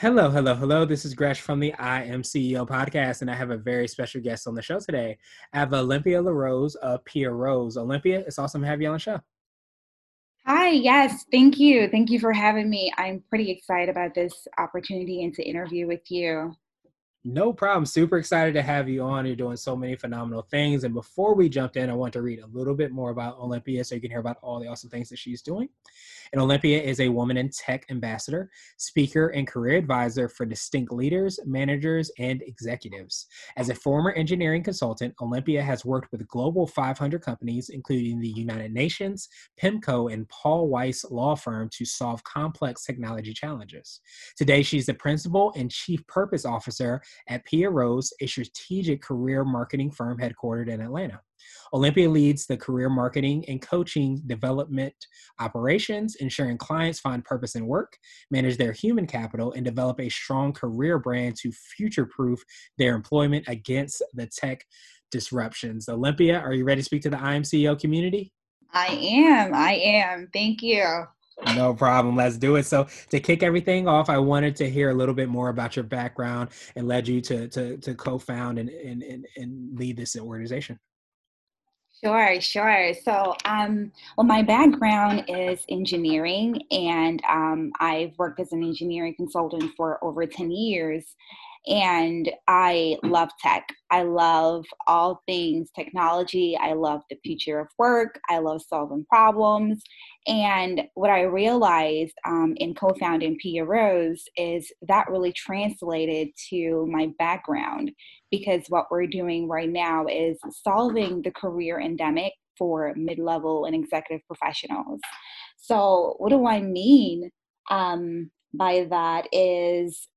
Hello, hello, hello. This is Gresh from the I Am CEO podcast, and I have a very special guest on the show today. I have Olympia LaRose of Piah Rose. Olympia, it's awesome to have you on the show. Hi, yes, thank you. Thank you for having me. I'm pretty excited about this opportunity and to interview with you. No problem. Super excited to have you on. You're doing so many phenomenal things. And before we jumped in, I want to read a little bit more about Olympia so you can hear about all the awesome things that she's doing. And Olympia is a woman in tech ambassador, speaker, and career advisor for distinct leaders, managers, and executives. As a former engineering consultant, Olympia has worked with global 500 companies, including the United Nations, PIMCO, and Paul Weiss Law Firm, to solve complex technology challenges. Today, she's the principal and chief purpose officer at Piah Rose, a strategic career marketing firm headquartered in Atlanta. Olympia leads the career marketing and coaching development operations, ensuring clients find purpose in work, manage their human capital, and develop a strong career brand to future proof their employment against the tech disruptions. Olympia, are you ready to speak to the IMCEO community? I am. I am. Thank you. No problem. Let's do it. So to kick everything off, I wanted to hear a little bit more about your background and led you to to, to co-found and, and, and, and lead this organization. Sure, sure. So, um, well, my background is engineering, and um, I've worked as an engineering consultant for over 10 years and I love tech. I love all things technology. I love the future of work. I love solving problems. And what I realized um, in co founding Piah Rose is that really translated to my background because what we're doing right now is solving the career endemic for mid level and executive professionals. So, what do I mean? Um, by that is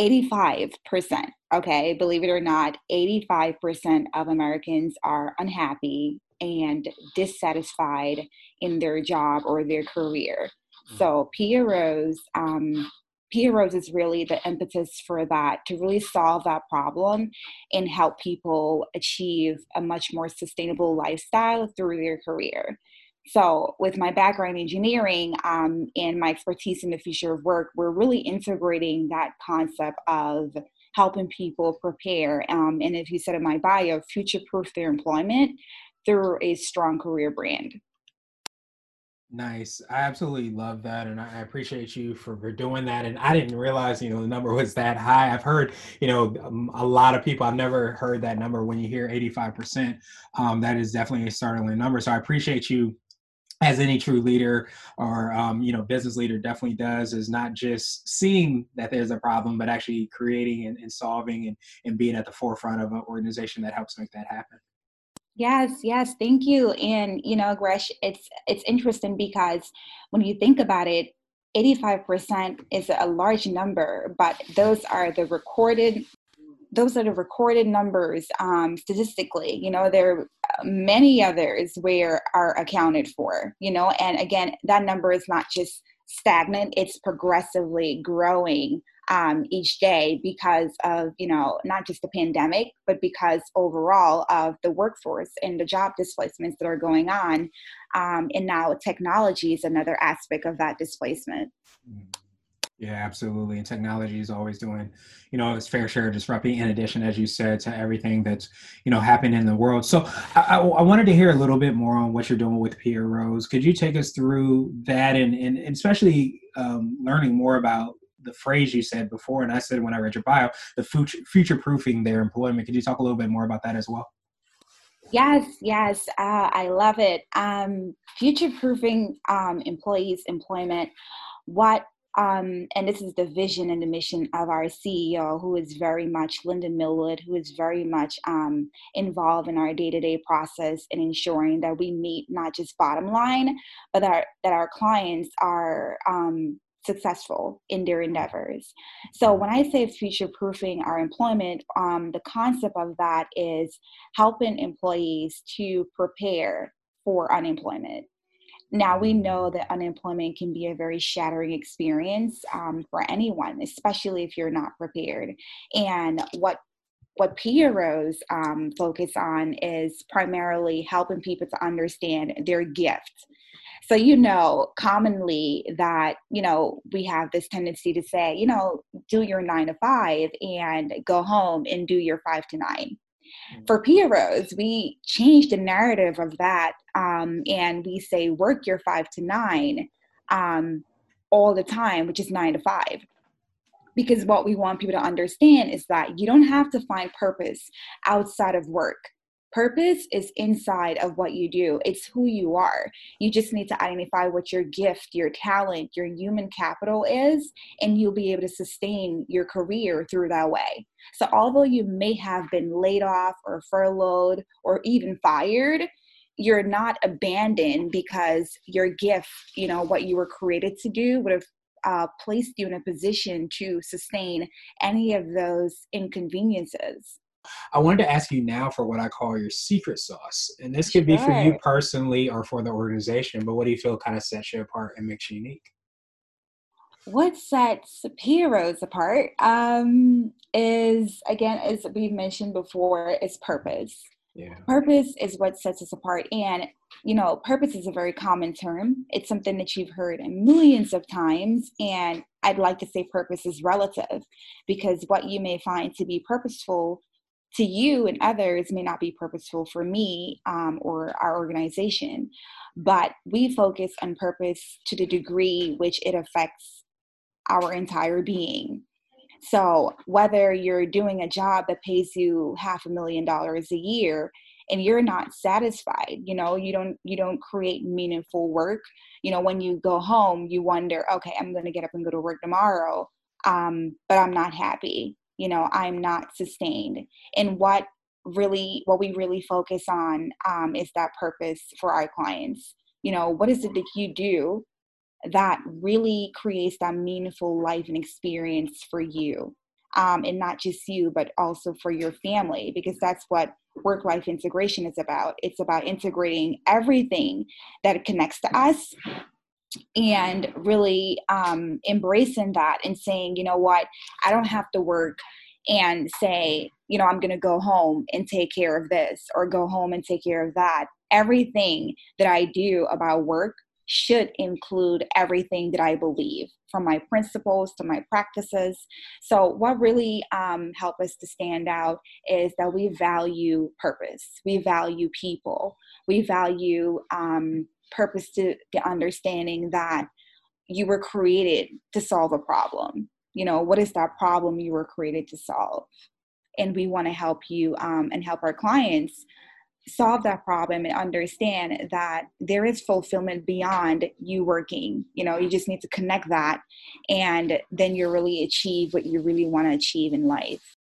85%, okay, believe it or not, 85% of Americans are unhappy and dissatisfied in their job or their career. Mm. So, Piah Rose, um, Piah Rose is really the impetus for that to really solve that problem and help people achieve a much more sustainable lifestyle through their career. So, with my background in engineering um, and my expertise in the future of work, we're really integrating that concept of helping people prepare. Um, and if you said in my bio, future proof their employment through a strong career brand. Nice. I absolutely love that. And I appreciate you for, for doing that. And I didn't realize, you know, the number was that high. I've heard, you know, um, a lot of people, I've never heard that number when you hear 85%. Um, that is definitely a startling number. So I appreciate you as any true leader or um, you know business leader definitely does is not just seeing that there's a problem but actually creating and, and solving and, and being at the forefront of an organization that helps make that happen. Yes yes thank you. And you know gresh it's it's interesting because when you think about it 85% is a large number but those are the recorded those are the recorded numbers um, statistically. You know, there are many others where are accounted for. You know, and again, that number is not just stagnant; it's progressively growing um, each day because of you know not just the pandemic, but because overall of the workforce and the job displacements that are going on, um, and now technology is another aspect of that displacement. Mm-hmm. Yeah, absolutely. And technology is always doing, you know, its fair share of disrupting, in addition, as you said, to everything that's, you know, happening in the world. So I, I wanted to hear a little bit more on what you're doing with Piah Rose. Could you take us through that and, and, especially um, learning more about the phrase you said before, and I said when I read your bio, the future, future proofing their employment. Could you talk a little bit more about that as well? Yes, yes, uh, I love it. Um, future proofing um, employees' employment. What um, and this is the vision and the mission of our CEO, who is very much Linda Millwood, who is very much um, involved in our day-to-day process and ensuring that we meet not just bottom line, but that our, that our clients are um, successful in their endeavors. So when I say future proofing our employment, um, the concept of that is helping employees to prepare for unemployment. Now we know that unemployment can be a very shattering experience um, for anyone, especially if you're not prepared. And what what PROs um, focus on is primarily helping people to understand their gift. So you know commonly that you know we have this tendency to say you know do your nine to five and go home and do your five to 9 mm-hmm. for PROs, we change the narrative of that um, and we say work your five to nine um, all the time, which is nine to five. Because what we want people to understand is that you don't have to find purpose outside of work. Purpose is inside of what you do, it's who you are. You just need to identify what your gift, your talent, your human capital is, and you'll be able to sustain your career through that way. So, although you may have been laid off or furloughed or even fired, you're not abandoned because your gift, you know, what you were created to do would have uh, placed you in a position to sustain any of those inconveniences. I wanted to ask you now for what I call your secret sauce. And this could be for you personally or for the organization, but what do you feel kind of sets you apart and makes you unique? What sets PROs apart um, is, again, as we've mentioned before, is purpose. Yeah. Purpose is what sets us apart. And, you know, purpose is a very common term. It's something that you've heard millions of times. And I'd like to say purpose is relative because what you may find to be purposeful to you and others may not be purposeful for me um, or our organization but we focus on purpose to the degree which it affects our entire being. So whether you're doing a job that pays you half a million dollars a year and you're not satisfied you know you don't you don't create meaningful work you know when you go home you wonder okay i'm going to get up and go to work tomorrow um, but i'm not happy you know i'm not sustained. And what really what we really focus on um, is that purpose for our clients. You know what is it that you do that really creates that meaningful life and experience for you? Um, and not just you but also for your family because that's what work life integration is about. It's about integrating everything that connects to us and really um, embracing that and saying, you know what, I don't have to work and say, you know, I'm going to go home and take care of this or go home and take care of that. Everything that I do about work should include everything that I believe, from my principles to my practices. So, what really um, helped us to stand out is that we value purpose, we value people, we value um, purpose to the understanding that you were created to solve a problem. You know, what is that problem you were created to solve? And we want to help you um, and help our clients solve that problem and understand that there is fulfillment beyond you working. You know, you just need to connect that, and then you really achieve what you really want to achieve in life.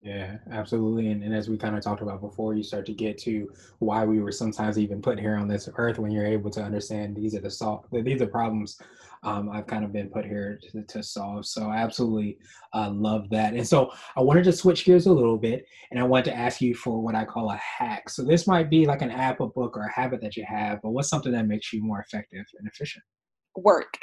Yeah, absolutely. And, and as we kind of talked about before, you start to get to why we were sometimes even put here on this earth when you're able to understand these are the solve these are problems um, I've kind of been put here to, to solve. So I absolutely uh, love that. And so I wanted to switch gears a little bit and I want to ask you for what I call a hack. So this might be like an app, a book, or a habit that you have, but what's something that makes you more effective and efficient? Work.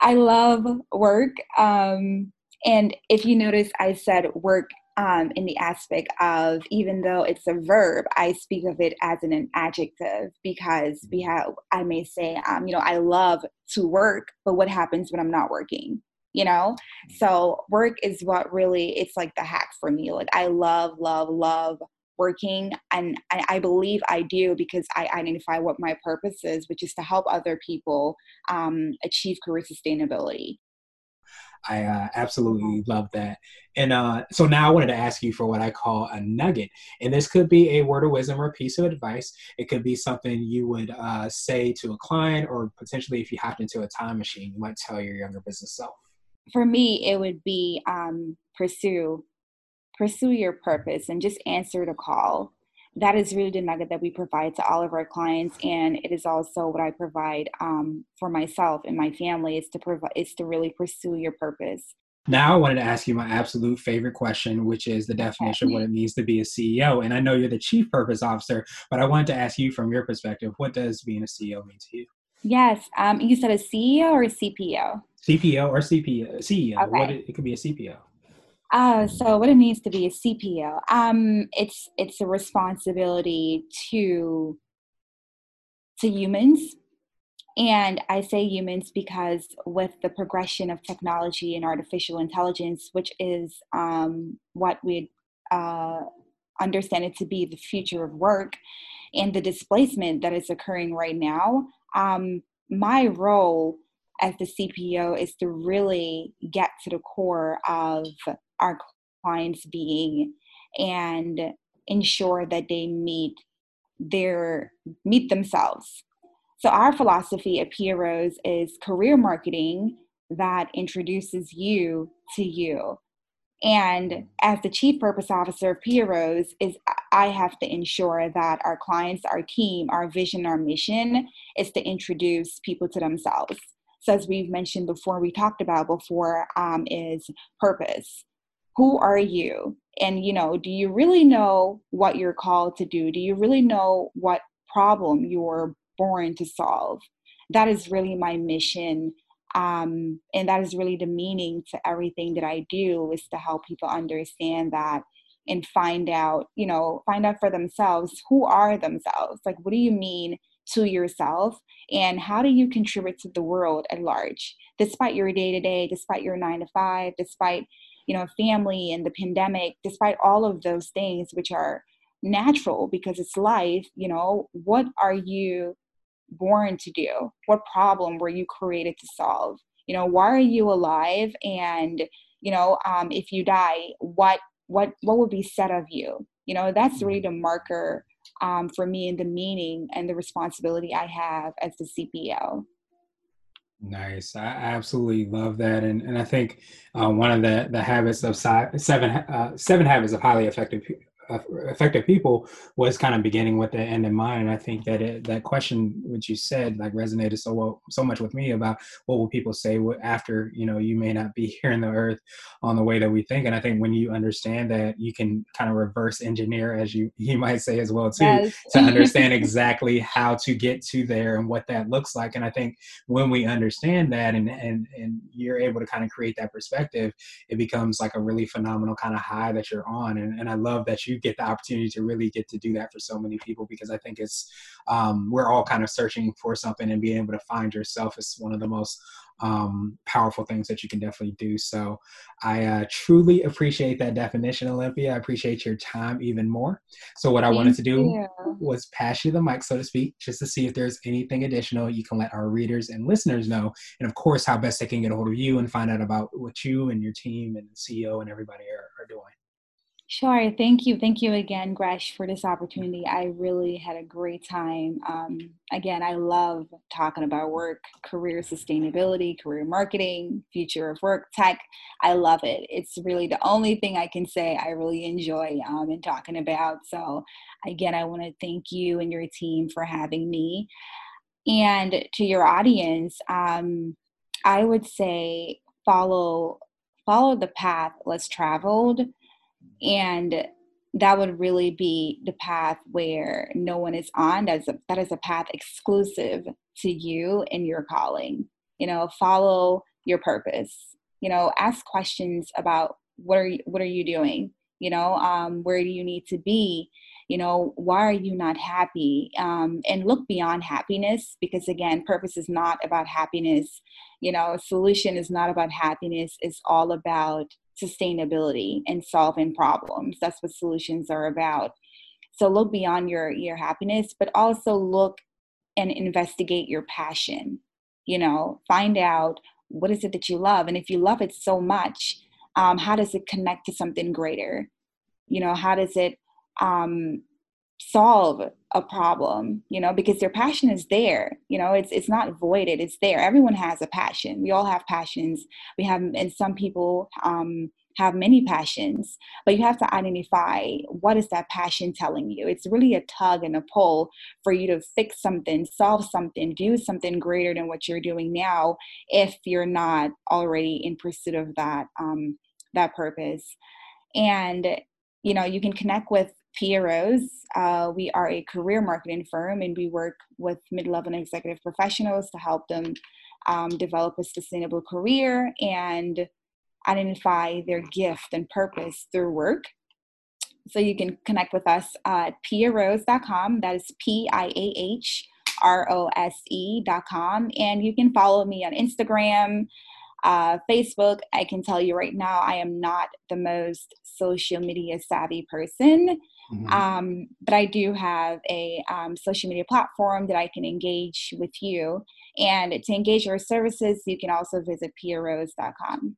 I love work. Um, and if you notice, I said work um, in the aspect of even though it's a verb, I speak of it as an, an adjective because we have, I may say, um, you know, I love to work, but what happens when I'm not working? You know, so work is what really it's like the hack for me. Like I love, love, love working and I, believe i do because i identify what my purpose is which is to help other people um, achieve career sustainability I uh, absolutely love that. And uh, so now I wanted to ask you for what I call a nugget. And this could be a word of wisdom or a piece of advice. It could be something you would uh, say to a client, or potentially if you hopped into a time machine, you might tell your younger business self. For me, it would be um, pursue pursue your purpose and just answer the call that is really the nugget that we provide to all of our clients and it is also what i provide um, for myself and my family is to provide is to really pursue your purpose. Now i wanted to ask you my absolute favorite question which is the definition of what it means to be a ceo and i know you're the chief purpose officer but i wanted to ask you from your perspective what does being a ceo mean to you? Yes um, you said a ceo or a cpo cpo or cpo ceo okay. what it, it could be a cpo uh, so what it means to be a CPO, um, it's it's a responsibility to to humans, and I say humans because with the progression of technology and artificial intelligence, which is um, what we uh, understand it to be the future of work, and the displacement that is occurring right now, um, my role as the CPO is to really get to the core of our clients being and ensure that they meet their meet themselves. So our philosophy at Piah Rose is career marketing that introduces you to you. And as the chief purpose officer of Piah Rose is I have to ensure that our clients, our team, our vision, our mission is to introduce people to themselves. So as we've mentioned before, we talked about before, um, is purpose who are you? And you know do you really know what you're called to do? Do you really know what problem you're born to solve? That is really my mission um, and that is really the meaning to everything that i do is to help people understand that and find out you know find out for themselves who are themselves. Like what do you mean to yourself? And how do you contribute to the world at large? Despite your day to day despite your nine to five despite you know family and the pandemic despite all of those things which are natural because it's life you know what are you born to do? What problem were you created to solve? You know why are you alive? And you know um, if you die what what what would be said of you? You know that's really mm-hmm. the marker um, for me and the meaning and the responsibility i have as the cpo Nice. I absolutely love that, and and I think uh, one of the the habits of seven uh, seven habits of highly effective effective people was kind of beginning with the end in mind. And I think that it, that question, which you said, like resonated so well, so much with me about what will people say after you know you may not be here in the earth on the way that we think. And I think when you understand that, you can kind of reverse engineer, as you you might say as well too, yes. to understand exactly how to get to there and what that looks like. And I think when we understand that, and and and you're able to kind of create that perspective, it becomes like a really phenomenal kind of high that you're on. And and I love that you get the opportunity to really get to do that for so many people because I think it's um, we're all kind of searching for something and being able to find yourself is one of the most um, powerful things that you can definitely do. So I uh, truly appreciate that definition, Olympia. I appreciate your time even more. So what I Thank wanted to do you. was pass you the mic, so to speak, just to see if there's anything additional you can let our readers and listeners know, and of course how best they can get a hold of you and find out about what you and your team and CEO and everybody are, are doing. Sure. Thank you. Thank you again, Gresh, for this opportunity. I really had a great time. Um, again, I love talking about work, career sustainability, career marketing, future of work, tech. I love it. It's really the only thing I can say I really enjoy um, in talking about. So, again, I want to thank you and your team for having me. And to your audience, um, I would say follow follow the path less traveled and that would really be the path where no one is on that's a, that is a path exclusive to you and your calling. You know follow your purpose. You know ask questions about what are you what are you doing? You know um, where do you need to be? You know why are you not happy? Um, and look beyond happiness because again purpose is not about happiness. You know solution is not about happiness. It's all about sustainability and solving problems. That's what solutions are about. So look beyond your your happiness, but also look and investigate your passion. You know, find out what is it that you love, and if you love it so much, um, how does it connect to something greater? You know, how does it um, solve a problem you know because their passion is there you know it's it's not voided it's there everyone has a passion we all have passions we have and some people um have many passions, but you have to identify what is that passion telling you. It's really a tug and a pull for you to fix something, solve something, do something greater than what you're doing now if you're not already in pursuit of that um, that purpose. And you know, you can connect with Piah Rose. Uh, we are a career marketing firm and we work with mid level and executive professionals to help them um, develop a sustainable career and identify their gift and purpose through work. So you can connect with us at piahrose.com. That is P I A H R O S E.com. And you can follow me on Instagram, uh, Facebook. I can tell you right now, I am not the most social media savvy person. Mm-hmm. Um, but I do have a um, social media platform that I can engage with you. And to engage your services, you can also visit piahrose.com.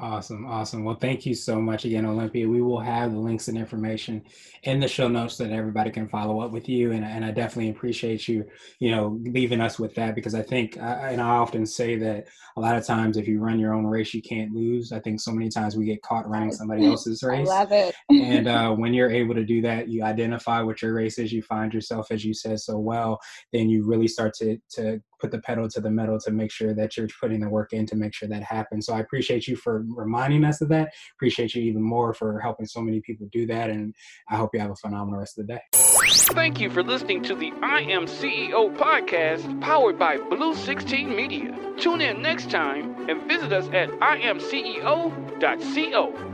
Awesome, awesome. Well, thank you so much again, Olympia. We will have the links and information in the show notes so that everybody can follow up with you. And, and I definitely appreciate you, you know, leaving us with that because I think, and I often say that a lot of times if you run your own race, you can't lose. I think so many times we get caught running somebody else's race. I love it. and uh, when you're able to do that, you identify what your race is. You find yourself, as you said so well, then you really start to to put the pedal to the metal to make sure that you're putting the work in to make sure that happens. So I appreciate you for reminding us of that. Appreciate you even more for helping so many people do that. And I hope you have a phenomenal rest of the day. Thank you for listening to the I Am CEO podcast powered by Blue 16 Media. Tune in next time and visit us at imceo.co.